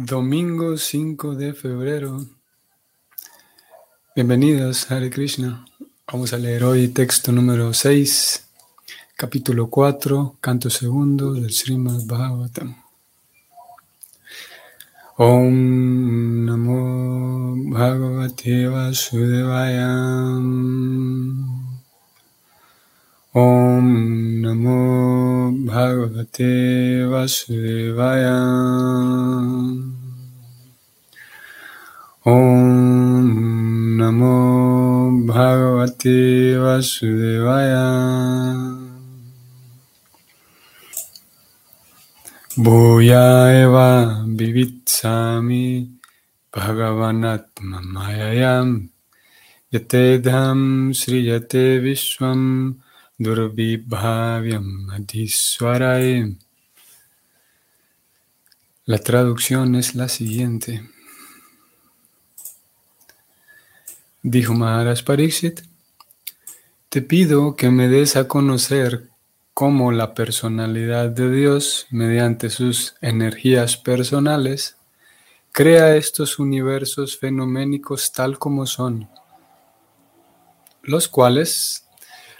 Domingo 5 de febrero. Bienvenidos, Hare Krishna. Vamos a leer hoy texto número 6, capítulo 4, canto segundo del Srimad Bhagavatam. Om Namo Bhagavate Vasudevaya. Om Namo Bhagavate Vasudevaya. Om Namo Bhagavate Vasudevaya. Bhuya eva vivitsami bhagavanatma mayayam yatedham sriyate vishwam durvibhavyam. La traducción es la siguiente. Dijo Maharaj Pariksit, te pido que me des a conocer cómo la personalidad de Dios, mediante sus energías personales, crea estos universos fenoménicos tal como son, los cuales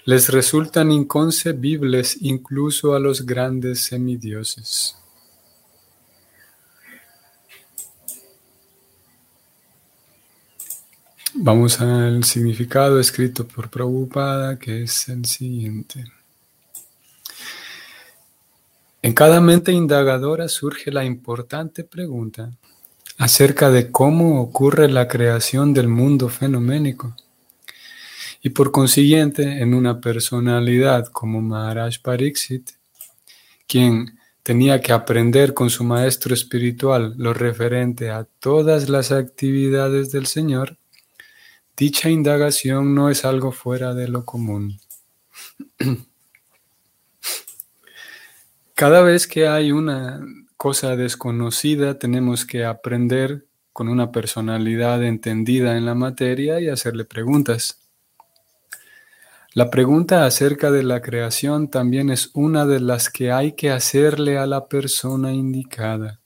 les resultan inconcebibles incluso a los grandes semidioses. Vamos al significado escrito por Prabhupada, que es el siguiente. En cada mente indagadora surge la importante pregunta acerca de cómo ocurre la creación del mundo fenoménico. Y por consiguiente, en una personalidad como Maharaj Pariksit, quien tenía que aprender con su maestro espiritual lo referente a todas las actividades del Señor, Dicha indagación no es algo fuera de lo común. Cada vez que hay una cosa desconocida, tenemos que aprender con una personalidad entendida en la materia y hacerle preguntas. La pregunta acerca de la creación también es una de las que hay que hacerle a la persona indicada.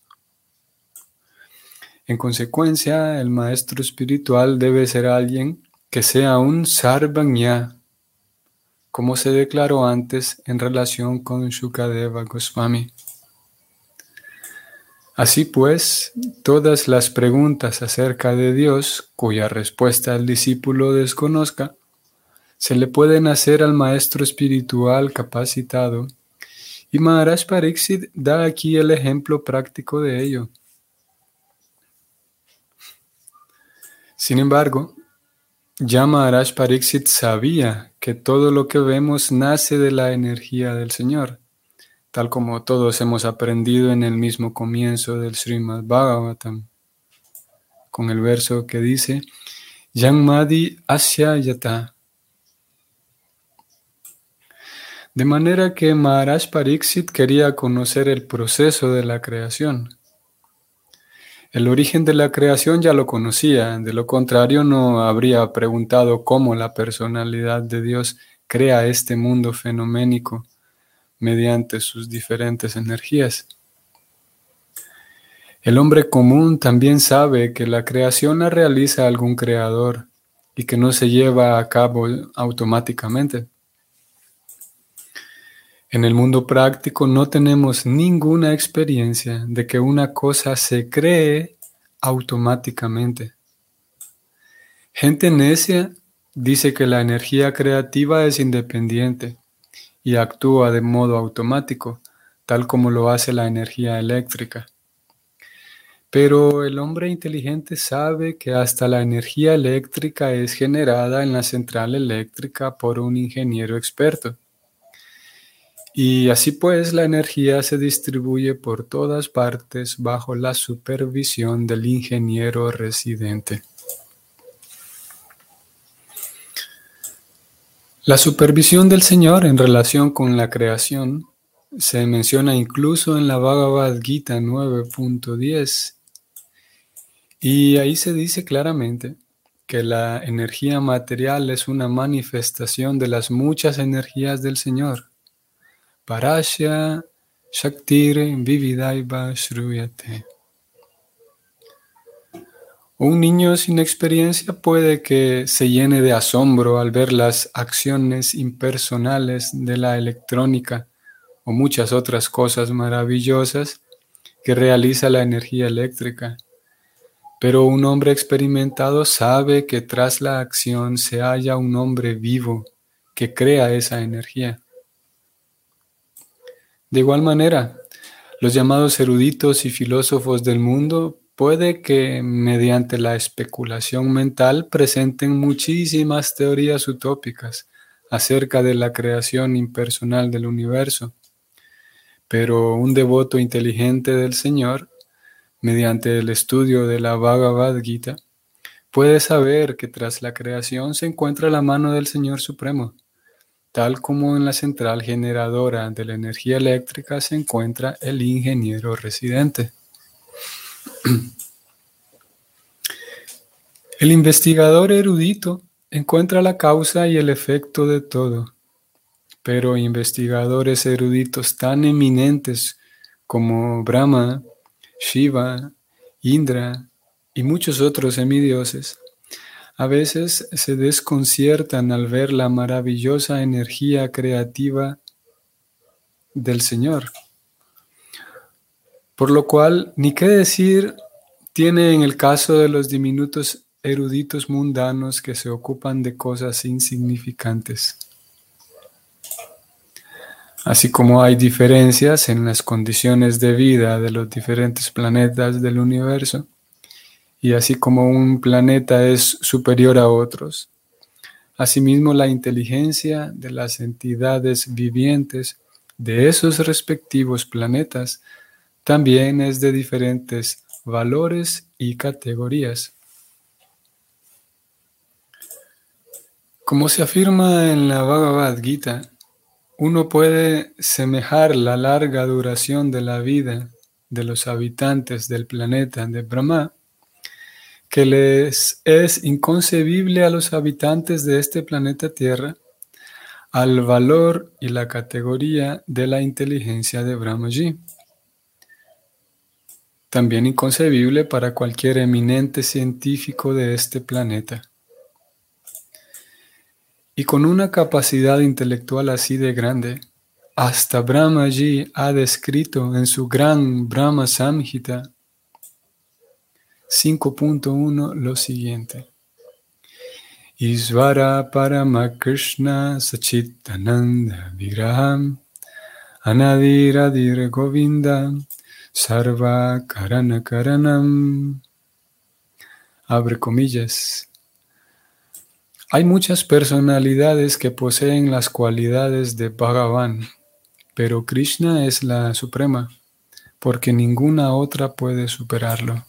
En consecuencia, el maestro espiritual debe ser alguien que sea un sarvanya, como se declaró antes en relación con Shukadeva Goswami. Así pues, todas las preguntas acerca de Dios, cuya respuesta el discípulo desconozca, se le pueden hacer al maestro espiritual capacitado, y Maharaj Pariksit da aquí el ejemplo práctico de ello. Sin embargo, ya Maharaj Pariksit sabía que todo lo que vemos nace de la energía del Señor, tal como todos hemos aprendido en el mismo comienzo del Srimad Bhagavatam, con el verso que dice, Madi Asya Yata. De manera que Maharaj Pariksit quería conocer el proceso de la creación el origen de la creación ya lo conocía, de lo contrario no habría preguntado cómo la personalidad de Dios crea este mundo fenoménico mediante sus diferentes energías. El hombre común también sabe que la creación la realiza algún creador y que no se lleva a cabo automáticamente. En el mundo práctico no tenemos ninguna experiencia de que una cosa se cree automáticamente. Gente necia dice que la energía creativa es independiente y actúa de modo automático, tal como lo hace la energía eléctrica. Pero el hombre inteligente sabe que hasta la energía eléctrica es generada en la central eléctrica por un ingeniero experto. Y así pues la energía se distribuye por todas partes bajo la supervisión del ingeniero residente. La supervisión del Señor en relación con la creación se menciona incluso en la Bhagavad Gita 9.10 y ahí se dice claramente que la energía material es una manifestación de las muchas energías del Señor Parasya Shaktir Vividaiva Shruyate. Un niño sin experiencia puede que se llene de asombro al ver las acciones impersonales de la electrónica o muchas otras cosas maravillosas que realiza la energía eléctrica. Pero un hombre experimentado sabe que tras la acción se halla un hombre vivo que crea esa energía. De igual manera, los llamados eruditos y filósofos del mundo puede que mediante la especulación mental presenten muchísimas teorías utópicas acerca de la creación impersonal del universo, pero un devoto inteligente del Señor, mediante el estudio de la Bhagavad Gita, puede saber que tras la creación se encuentra la mano del Señor Supremo, tal como en la central generadora de la energía eléctrica se encuentra el ingeniero residente. El investigador erudito encuentra la causa y el efecto de todo, pero investigadores eruditos tan eminentes como Brahma, Shiva, Indra y muchos otros semidioses a veces se desconciertan al ver la maravillosa energía creativa del Señor. Por lo cual, ni qué decir tiene en el caso de los diminutos eruditos mundanos que se ocupan de cosas insignificantes. Así como hay diferencias en las condiciones de vida de los diferentes planetas del universo, y así como un planeta es superior a otros, asimismo la inteligencia de las entidades vivientes de esos respectivos planetas también es de diferentes valores y categorías. Como se afirma en la Bhagavad Gita, uno puede semejar la larga duración de la vida de los habitantes del planeta de Brahma, que les es inconcebible a los habitantes de este planeta Tierra, al valor y la categoría de la inteligencia de Brahmaji también inconcebible para cualquier eminente científico de este planeta. Y con una capacidad intelectual así de grande, hasta Brahmaji ha descrito en su gran Brahma Samhita 5.1 lo siguiente. Isvara Paramakrishna Sachitananda Vigraham Anadiradir Govinda Sarva Karana Karanam. Abre comillas. Hay muchas personalidades que poseen las cualidades de Bhagavan, pero Krishna es la suprema, porque ninguna otra puede superarlo.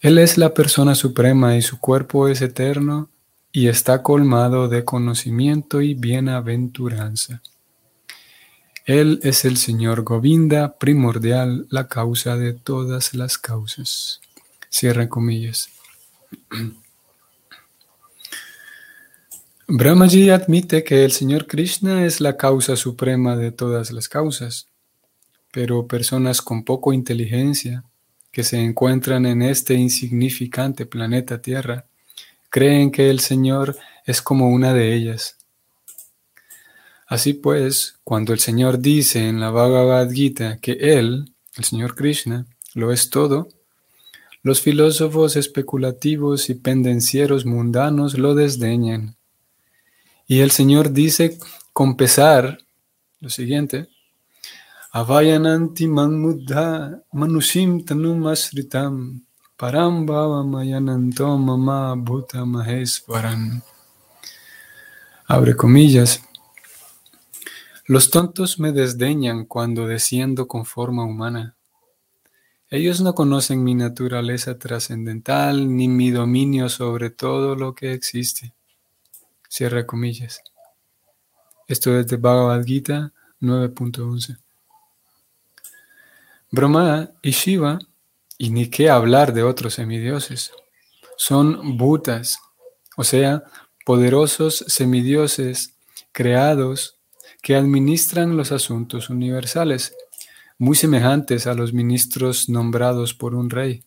Él es la persona suprema y su cuerpo es eterno y está colmado de conocimiento y bienaventuranza. Él es el Señor Govinda, primordial, la causa de todas las causas. Cierra comillas. Brahmaji admite que el Señor Krishna es la causa suprema de todas las causas, pero personas con poco inteligencia que se encuentran en este insignificante planeta Tierra creen que el Señor es como una de ellas Así pues, cuando el Señor dice en la Bhagavad Gita que Él, el Señor Krishna, lo es todo, los filósofos especulativos y pendencieros mundanos lo desdeñan. Y el Señor dice con pesar lo siguiente, Avayananti manmudha manushim tanum asritam param mayananto mama bhuta maheswaran. Abre comillas. Los tontos me desdeñan cuando desciendo con forma humana. Ellos no conocen mi naturaleza trascendental ni mi dominio sobre todo lo que existe. Cierra comillas. Esto es de Bhagavad Gita 9.11. Brahma y Shiva, y ni qué hablar de otros semidioses, son bhutas, o sea, poderosos semidioses creados que administran los asuntos universales, muy semejantes a los ministros nombrados por un rey.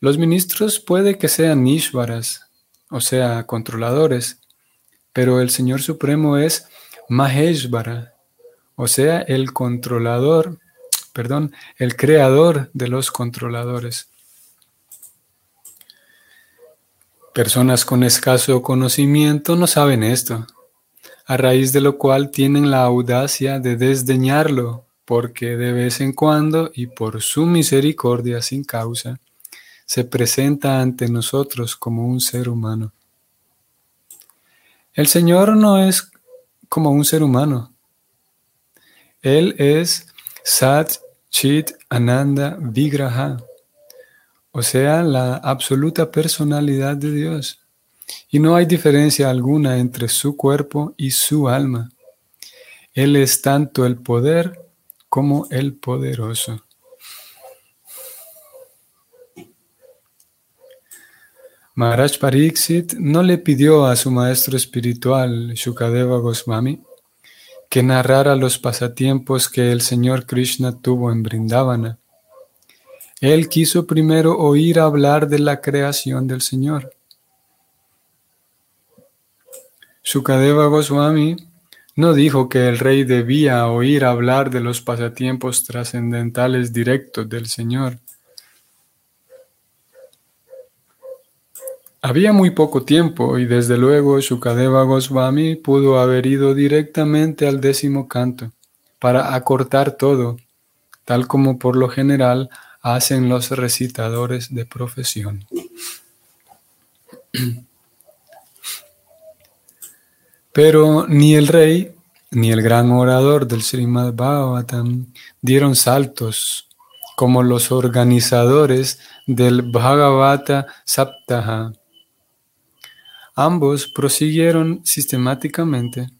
Los ministros puede que sean Ishvaras, o sea, controladores, pero el Señor Supremo es Maheshvara, o sea, el controlador, perdón, el creador de los controladores. Personas con escaso conocimiento no saben esto, a raíz de lo cual tienen la audacia de desdeñarlo, porque de vez en cuando y por su misericordia sin causa, se presenta ante nosotros como un ser humano. El Señor no es como un ser humano. Él es Sat Chit Ananda Vigraha, o sea, la absoluta personalidad de Dios. Y no hay diferencia alguna entre su cuerpo y su alma. Él es tanto el poder como el poderoso. Maharaj Pariksit no le pidió a su maestro espiritual, Shukadeva Goswami, que narrara los pasatiempos que el Señor Krishna tuvo en Brindavana. Él quiso primero oír hablar de la creación del Señor. Shukadeva Goswami no dijo que el rey debía oír hablar de los pasatiempos trascendentales directos del Señor. Había muy poco tiempo y desde luego Shukadeva Goswami pudo haber ido directamente al décimo canto para acortar todo, tal como por lo general hacen los recitadores de profesión. Pero ni el rey ni el gran orador del Srimad Bhagavatam dieron saltos como los organizadores del Bhagavata Saptaha Ambos prosiguieron sistemáticamente,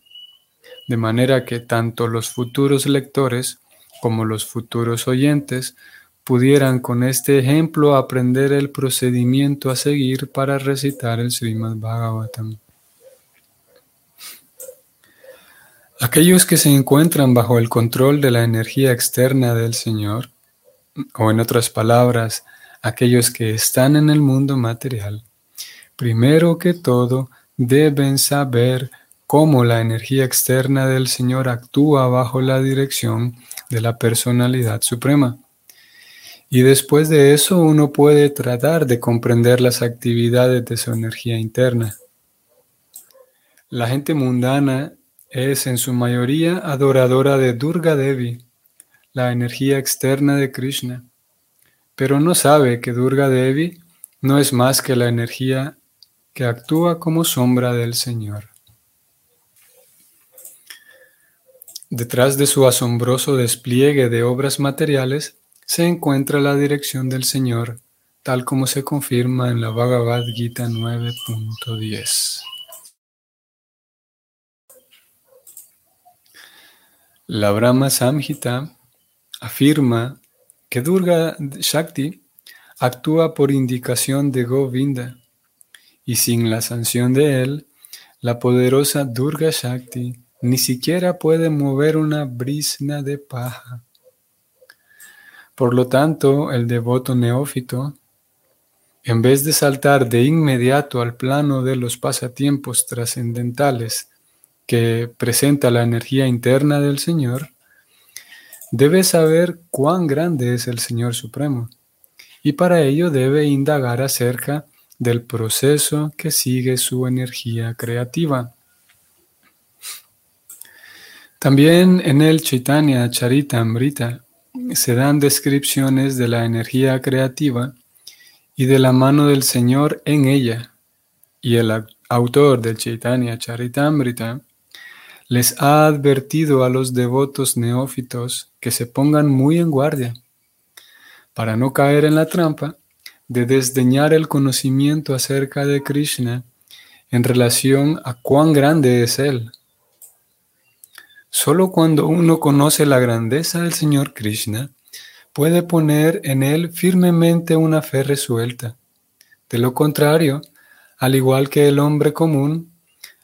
de manera que tanto los futuros lectores como los futuros oyentes pudieran con este ejemplo aprender el procedimiento a seguir para recitar el Srimad Bhagavatam. Aquellos que se encuentran bajo el control de la energía externa del Señor, o en otras palabras, aquellos que están en el mundo material, Primero que todo, deben saber cómo la energía externa del Señor actúa bajo la dirección de la personalidad suprema. Y después de eso uno puede tratar de comprender las actividades de su energía interna. La gente mundana es en su mayoría adoradora de Durga Devi, la energía externa de Krishna, pero no sabe que Durga Devi no es más que la energía que actúa como sombra del Señor. Detrás de su asombroso despliegue de obras materiales se encuentra la dirección del Señor, tal como se confirma en la Bhagavad Gita 9.10. La Brahma Samhita afirma que Durga Shakti actúa por indicación de Govinda y sin la sanción de él, la poderosa Durga Shakti ni siquiera puede mover una brisna de paja. Por lo tanto, el devoto neófito, en vez de saltar de inmediato al plano de los pasatiempos trascendentales que presenta la energía interna del Señor, debe saber cuán grande es el Señor Supremo, y para ello debe indagar acerca del proceso que sigue su energía creativa. También en el Chaitanya Charitamrita se dan descripciones de la energía creativa y de la mano del Señor en ella, y el autor del Chaitanya Charitamrita les ha advertido a los devotos neófitos que se pongan muy en guardia para no caer en la trampa de desdeñar el conocimiento acerca de Krishna en relación a cuán grande es Él. Solo cuando uno conoce la grandeza del Señor Krishna, puede poner en Él firmemente una fe resuelta. De lo contrario, al igual que el hombre común,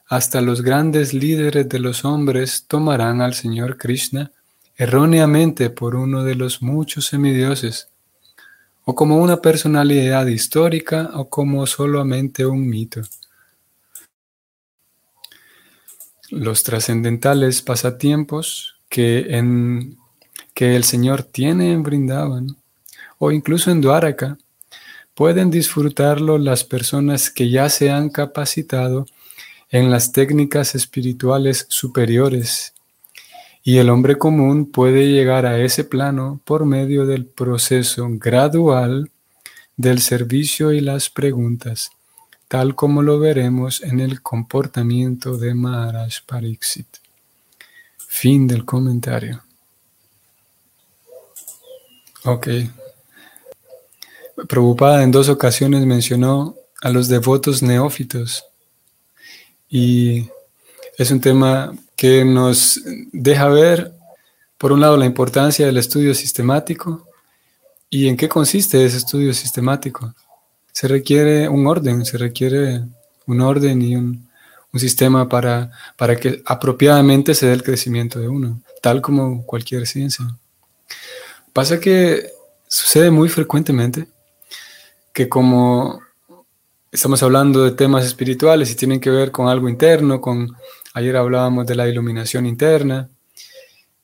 hasta los grandes líderes de los hombres tomarán al Señor Krishna erróneamente por uno de los muchos semidioses o como una personalidad histórica o como solamente un mito. Los trascendentales pasatiempos que, el Señor tiene en Brindavan o incluso en Dwaraka pueden disfrutarlo las personas que ya se han capacitado en las técnicas espirituales superiores y el hombre común puede llegar a ese plano por medio del proceso gradual del servicio y las preguntas, tal como lo veremos en el comportamiento de Maharaj Pariksit. Fin del comentario. Ok. Preocupada en dos ocasiones mencionó a los devotos neófitos y es un tema que nos deja ver, por un lado, la importancia del estudio sistemático y en qué consiste ese estudio sistemático. Se requiere un orden, se requiere un orden y un, sistema para, para que apropiadamente se dé el crecimiento de uno, tal como cualquier ciencia. Pasa que sucede muy frecuentemente que como estamos hablando de temas espirituales y tienen que ver con algo interno, con Ayer hablábamos de la iluminación interna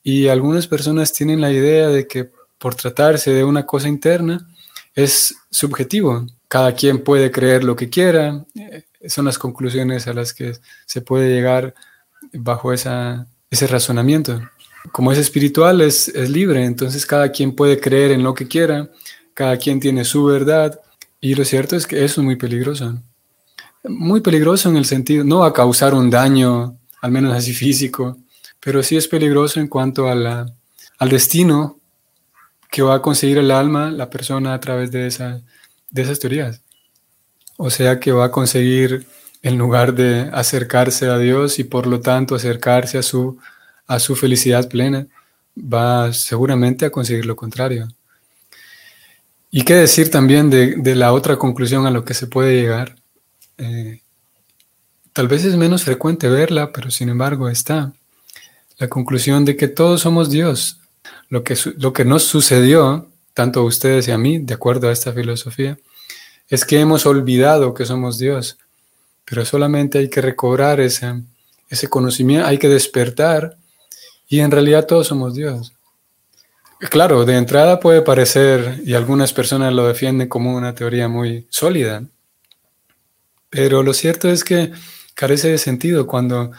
y algunas personas tienen la idea de que por tratarse de una cosa interna es subjetivo. Cada quien puede creer lo que quiera. Eh, son las conclusiones a las que se puede llegar bajo esa, ese razonamiento. Como es espiritual, es, es libre, entonces cada quien puede creer en lo que quiera, cada quien tiene su verdad y lo cierto es que eso es muy peligroso. Muy peligroso en el sentido, no a causar un daño al menos así físico, pero sí es peligroso en cuanto a la, al destino que va a conseguir el alma, la persona a través de, de esas teorías. O sea que va a conseguir, en lugar de acercarse a Dios y por lo tanto acercarse a su, a su felicidad plena, va seguramente a conseguir lo contrario. Y qué decir también de, de la otra conclusión a lo que se puede llegar, eh, Tal vez es menos frecuente verla, pero sin embargo está. La conclusión de que todos somos Dios. Lo que, lo que nos sucedió, tanto a ustedes y a mí, de acuerdo a esta filosofía, es que hemos olvidado que somos Dios. Pero solamente hay que recobrar ese, ese conocimiento, hay que despertar y en realidad todos somos Dios. Claro, de entrada puede parecer, y algunas personas lo defienden como una teoría muy sólida, pero lo cierto es que carece de sentido cuando,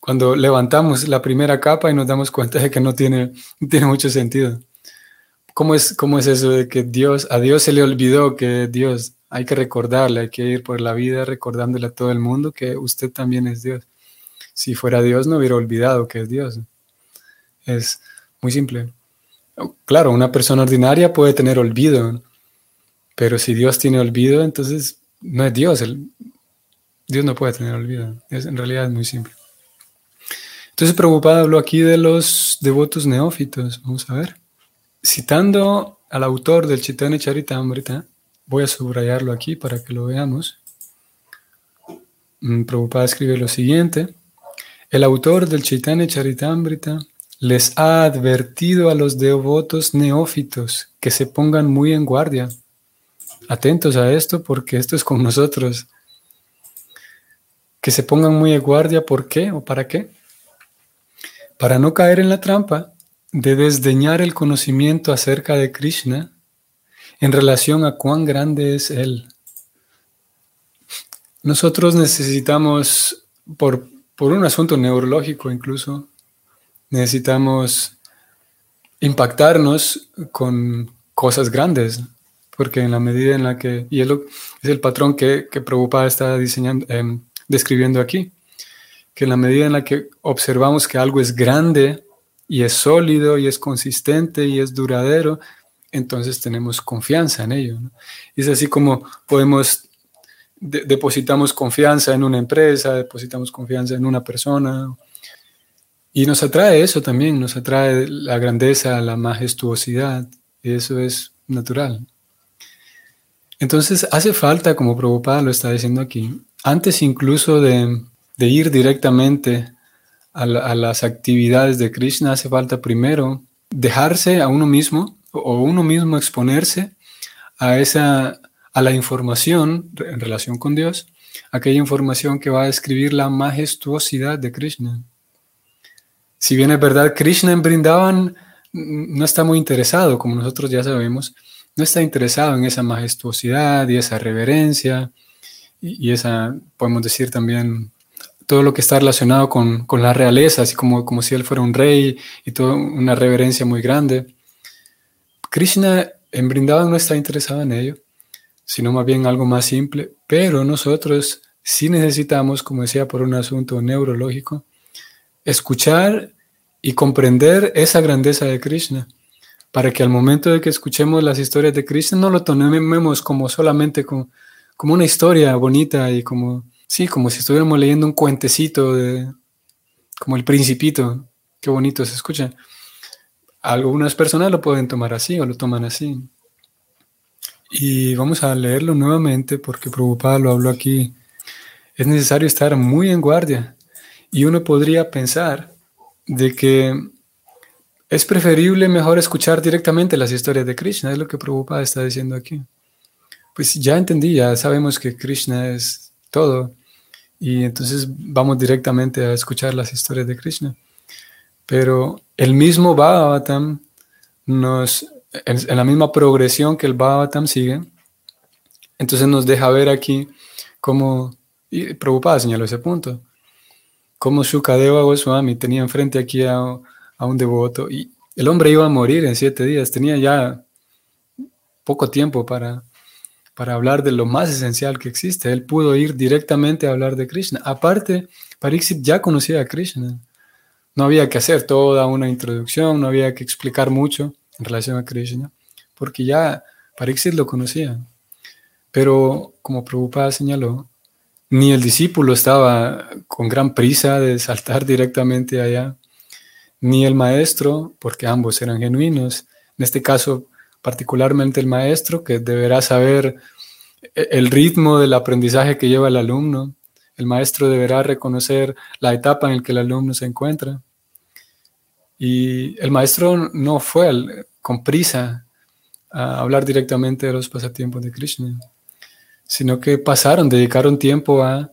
cuando levantamos la primera capa y nos damos cuenta de que no tiene, tiene mucho sentido. ¿Cómo es, ¿Cómo es eso de que Dios, a Dios se le olvidó que Dios, hay que recordarle, hay que ir por la vida recordándole a todo el mundo que usted también es Dios? Si fuera Dios no hubiera olvidado que es Dios. Es muy simple. Claro, una persona ordinaria puede tener olvido, pero si Dios tiene olvido, entonces no es Dios. Dios no puede tener olvido. Es, en realidad es muy simple. Entonces, preocupada habló aquí de los devotos neófitos. Vamos a ver. Citando al autor del Chaitanya Charitamrita, voy a subrayarlo aquí para que lo veamos. Mm, Prabhupada escribe lo siguiente. El autor del Chaitanya Charitamrita les ha advertido a los devotos neófitos que se pongan muy en guardia. Atentos a esto porque esto es con nosotros que se pongan muy de guardia. ¿Por qué o para qué? Para no caer en la trampa de desdeñar el conocimiento acerca de Krishna en relación a cuán grande es Él. Nosotros necesitamos, por, por un asunto neurológico incluso, necesitamos impactarnos con cosas grandes, porque en la medida en la que, y es, el patrón que, que Prabhupada está diseñando, em, describiendo aquí, que en la medida en la que observamos que algo es grande y es sólido y es consistente y es duradero, entonces tenemos confianza en ello. es así como podemos, depositamos confianza en una empresa, depositamos confianza en una persona. Y nos atrae eso también, nos atrae la grandeza, la majestuosidad, y eso es natural. Entonces hace falta, como Prabhupada lo está diciendo aquí, antes incluso de, ir directamente a, las actividades de Krishna, hace falta primero dejarse a uno mismo o uno mismo exponerse a esa a la información en relación con Dios, aquella información que va a describir la majestuosidad de Krishna. Si bien es verdad, Krishna en Brindavan no está muy interesado, como nosotros ya sabemos, no está interesado en esa majestuosidad y esa reverencia y, esa, podemos decir también, todo lo que está relacionado con, la realeza, así como, como si él fuera un rey y toda una reverencia muy grande. Krishna en Brindavan no está interesado en ello, sino más bien algo más simple, pero nosotros sí necesitamos, como decía, por un asunto neurológico, escuchar y comprender esa grandeza de Krishna, para que al momento de que escuchemos las historias de Krishna no lo tomemos como solamente como, como una historia bonita y como, sí, como si estuviéramos leyendo un cuentecito de, como el principito, qué bonito se escucha. Algunas personas lo pueden tomar así o lo toman así. Y vamos a leerlo nuevamente porque Prabhupada lo habló aquí. Es necesario estar muy en guardia. Y uno podría pensar de que es preferible mejor escuchar directamente las historias de Krishna, es lo que Prabhupada está diciendo aquí. Pues ya entendí, ya sabemos que Krishna es todo, y entonces vamos directamente a escuchar las historias de Krishna. Pero el mismo Bhagavatam nos, en, la misma progresión que el Bhagavatam sigue, entonces nos deja ver aquí cómo, y Prabhupada señaló ese punto, como Shukadeva Goswami tenía enfrente aquí a, un devoto y el hombre iba a morir en siete días, tenía ya poco tiempo para, para hablar de lo más esencial que existe. Él pudo ir directamente a hablar de Krishna. Aparte, Pariksit ya conocía a Krishna. No había que hacer toda una introducción, no había que explicar mucho en relación a Krishna, porque ya Pariksit lo conocía. Pero como Prabhupada señaló, ni el discípulo estaba con gran prisa de saltar directamente allá, ni el maestro, porque ambos eran genuinos. En este caso, particularmente el maestro, que deberá saber e-, el ritmo del aprendizaje que lleva el alumno. El maestro deberá reconocer la etapa en la que el alumno se encuentra. Y el maestro no fue con prisa a hablar directamente de los pasatiempos de Krishna sino que pasaron, dedicaron tiempo a,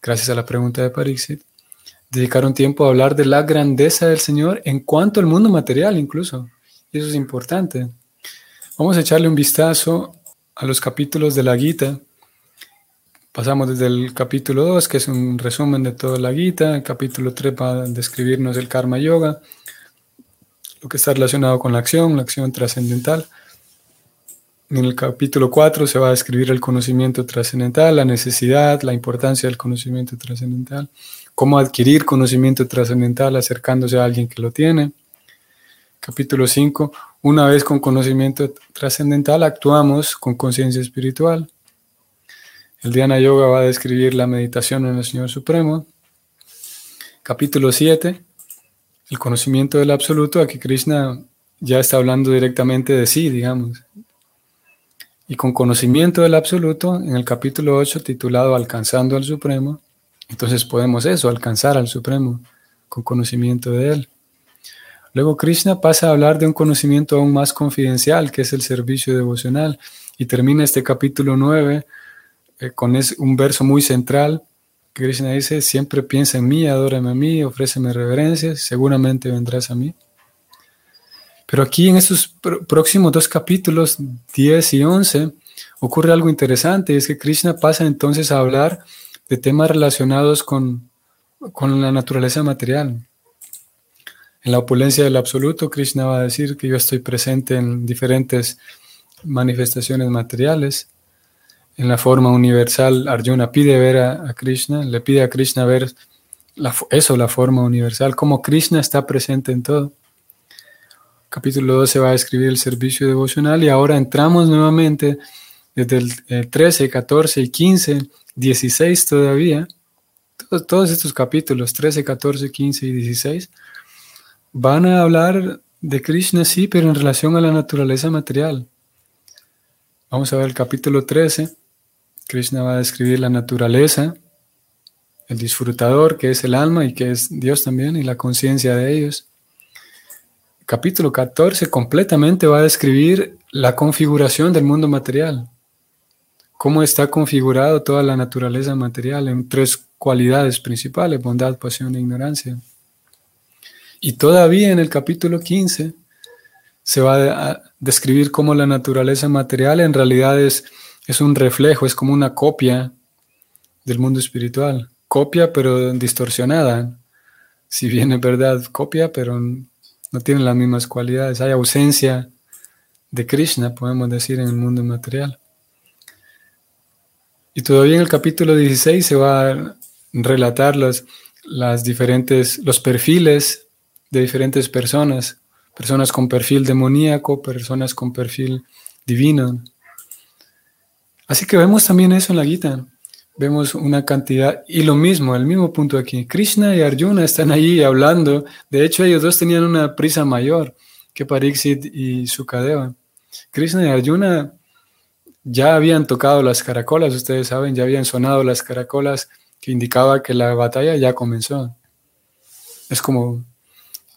gracias a la pregunta de Parixit, dedicaron tiempo a hablar de la grandeza del Señor en cuanto al mundo material incluso. Y eso es importante. Vamos a echarle un vistazo a los capítulos de la Gita. Pasamos desde el capítulo 2, que es un resumen de toda la Gita, el capítulo 3 para describirnos el Karma Yoga, lo que está relacionado con la acción, la acción trascendental. En el capítulo 4 se va a describir el conocimiento trascendental, la necesidad, la importancia del conocimiento trascendental, cómo adquirir conocimiento trascendental acercándose a alguien que lo tiene. Capítulo 5, una vez con conocimiento trascendental actuamos con conciencia espiritual. El Dhyana Yoga va a describir la meditación en el Señor Supremo. Capítulo 7, el conocimiento del absoluto. Aquí Krishna ya está hablando directamente de sí, digamos y con conocimiento del absoluto, en el capítulo 8 titulado Alcanzando al Supremo, entonces podemos eso, alcanzar al Supremo con conocimiento de Él. Luego Krishna pasa a hablar de un conocimiento aún más confidencial, que es el servicio devocional, y termina este capítulo 9 eh, con un verso muy central. Krishna dice, siempre piensa en mí, adórame a mí, ofréceme reverencias, seguramente vendrás a mí. Pero aquí en estos próximos dos capítulos, 10 y 11, ocurre algo interesante, es que Krishna pasa entonces a hablar de temas relacionados con, con la naturaleza material. En la opulencia del absoluto, Krishna va a decir que yo estoy presente en diferentes manifestaciones materiales. En la forma universal, Arjuna pide ver a, Krishna, le pide a Krishna ver eso, la forma universal, cómo Krishna está presente en todo capítulo 12 va a describir el servicio devocional y ahora entramos nuevamente desde el 13, 14 y 15, 16 todavía. Todos, todos estos capítulos, 13, 14, 15 y 16, van a hablar de Krishna, sí, pero en relación a la naturaleza material. Vamos a ver el capítulo 13. Krishna va a describir la naturaleza, el disfrutador, que es el alma y que es Dios también, y la conciencia de ellos capítulo 14 completamente va a describir la configuración del mundo material. Cómo está configurado toda la naturaleza material en tres cualidades principales, bondad, pasión e ignorancia. Y todavía en el capítulo 15 se va a describir cómo la naturaleza material en realidad es, es un reflejo, es como una copia del mundo espiritual. Copia pero distorsionada. Si bien es verdad, copia pero no tiene las mismas cualidades. Hay ausencia de Krishna, podemos decir, en el mundo material. Y todavía en el capítulo 16 se va a relatar los, las diferentes, los perfiles de diferentes personas, personas con perfil demoníaco, personas con perfil divino. Así que vemos también eso en la Gita. Vemos una cantidad, y lo mismo, el mismo punto aquí. Krishna y Arjuna están ahí hablando. De hecho, ellos dos tenían una prisa mayor que Pariksit y Sukadeva. Krishna y Arjuna ya habían tocado las caracolas, ustedes saben, ya habían sonado las caracolas que indicaba que la batalla ya comenzó. Es como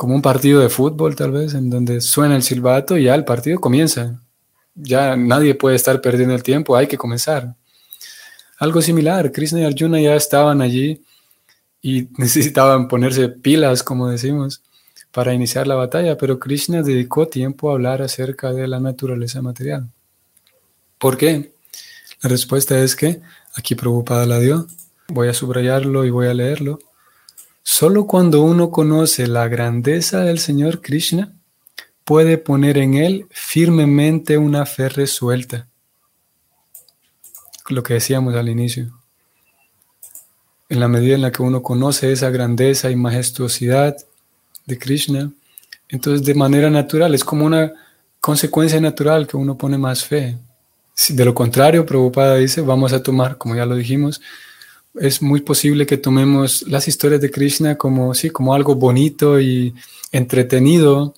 como un partido de fútbol tal vez, en donde suena el silbato y ya el partido comienza. Ya nadie puede estar perdiendo el tiempo, hay que comenzar. Algo similar, Krishna y Arjuna ya estaban allí y necesitaban ponerse pilas, como decimos, para iniciar la batalla, pero Krishna dedicó tiempo a hablar acerca de la naturaleza material. ¿Por qué? La respuesta es que aquí Prabhupada la dio. Voy a subrayarlo y voy a leerlo. Solo cuando uno conoce la grandeza del Señor Krishna, puede poner en Él firmemente una fe resuelta. Lo que decíamos al inicio. En la medida en la que uno conoce esa grandeza y majestuosidad de Krishna, entonces de manera natural, es como una consecuencia natural que uno pone más fe. de lo contrario, Prabhupada dice, vamos a tomar, como ya lo dijimos, es muy posible que tomemos las historias de Krishna como, sí, como algo bonito y entretenido,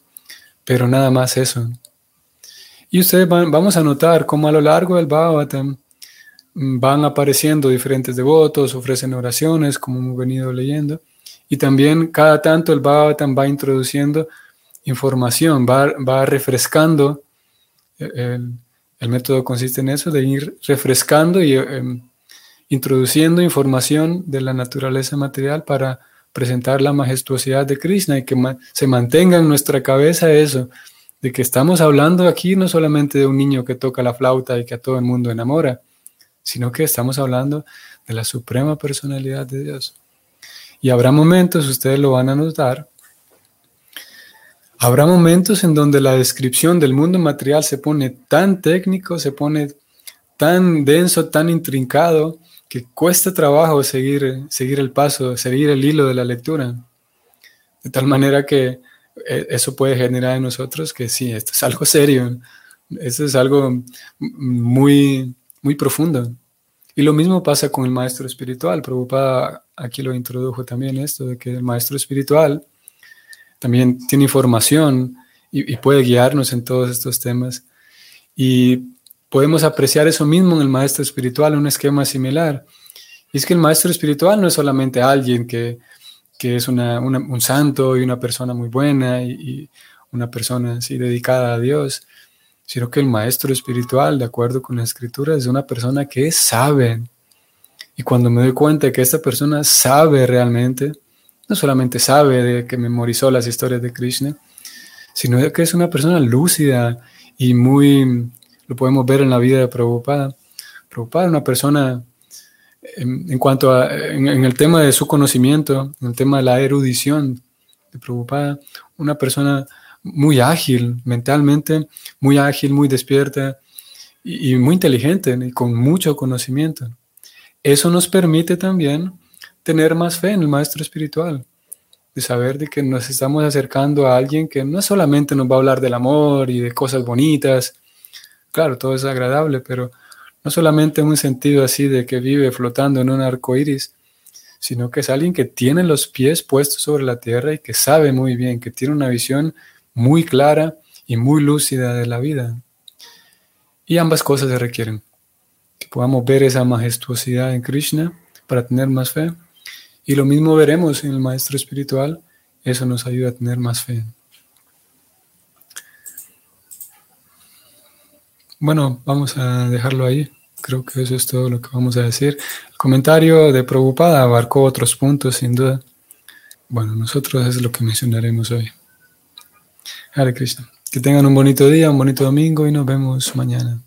pero nada más eso. Y ustedes van, vamos a notar cómo a lo largo del Bhagavatam van apareciendo diferentes devotos, ofrecen oraciones, como hemos venido leyendo, y también cada tanto el Bhagavatam va introduciendo información, va, va refrescando. El, el, método consiste en eso, de ir refrescando y em, introduciendo información de la naturaleza material para presentar la majestuosidad de Krishna y que se mantenga en nuestra cabeza eso, de que estamos hablando aquí no solamente de un niño que toca la flauta y que a todo el mundo enamora, sino que estamos hablando de la suprema personalidad de Dios. Y habrá momentos, ustedes lo van a notar, habrá momentos en donde la descripción del mundo material se pone tan técnico, se pone tan denso, tan intrincado, que cuesta trabajo seguir, seguir el paso, seguir el hilo de la lectura. De tal manera que eh, eso puede generar en nosotros que sí, esto es algo serio, esto es algo muy, muy profundo. Y lo mismo pasa con el maestro espiritual. Prabhupada aquí lo introdujo también esto, de que el maestro espiritual también tiene información y, y puede guiarnos en todos estos temas. Y podemos apreciar eso mismo en el maestro espiritual, un esquema similar. Y es que el maestro espiritual no es solamente alguien que, es un santo y una persona muy buena y, una persona así dedicada a Dios, sino que el maestro espiritual, de acuerdo con la escritura, es una persona que sabe. Y cuando me doy cuenta de que esta persona sabe realmente, no solamente sabe de que memorizó las historias de Krishna, sino que es una persona lúcida y muy lo podemos ver en la vida de Prabhupada. Prabhupada una persona, en, cuanto a, en, el tema de su conocimiento, en el tema de la erudición de Prabhupada, una persona muy ágil mentalmente, muy ágil, muy despierta y, muy inteligente y con mucho conocimiento. Eso nos permite también tener más fe en el maestro espiritual, de saber de que nos estamos acercando a alguien que no solamente nos va a hablar del amor y de cosas bonitas, claro, todo es agradable, pero no solamente en un sentido así de que vive flotando en un arco iris, sino que es alguien que tiene los pies puestos sobre la tierra y que sabe muy bien, que tiene una visión muy clara y muy lúcida de la vida. Y ambas cosas se requieren. Que podamos ver esa majestuosidad en Krishna para tener más fe. Y lo mismo veremos en el maestro espiritual. Eso nos ayuda a tener más fe. Bueno, vamos a dejarlo ahí. Creo que eso es todo lo que vamos a decir. El comentario de Prabhupada abarcó otros puntos, sin duda. Bueno, nosotros es lo que mencionaremos hoy. Hare Krishna. Que tengan un bonito día, un bonito domingo y nos vemos mañana.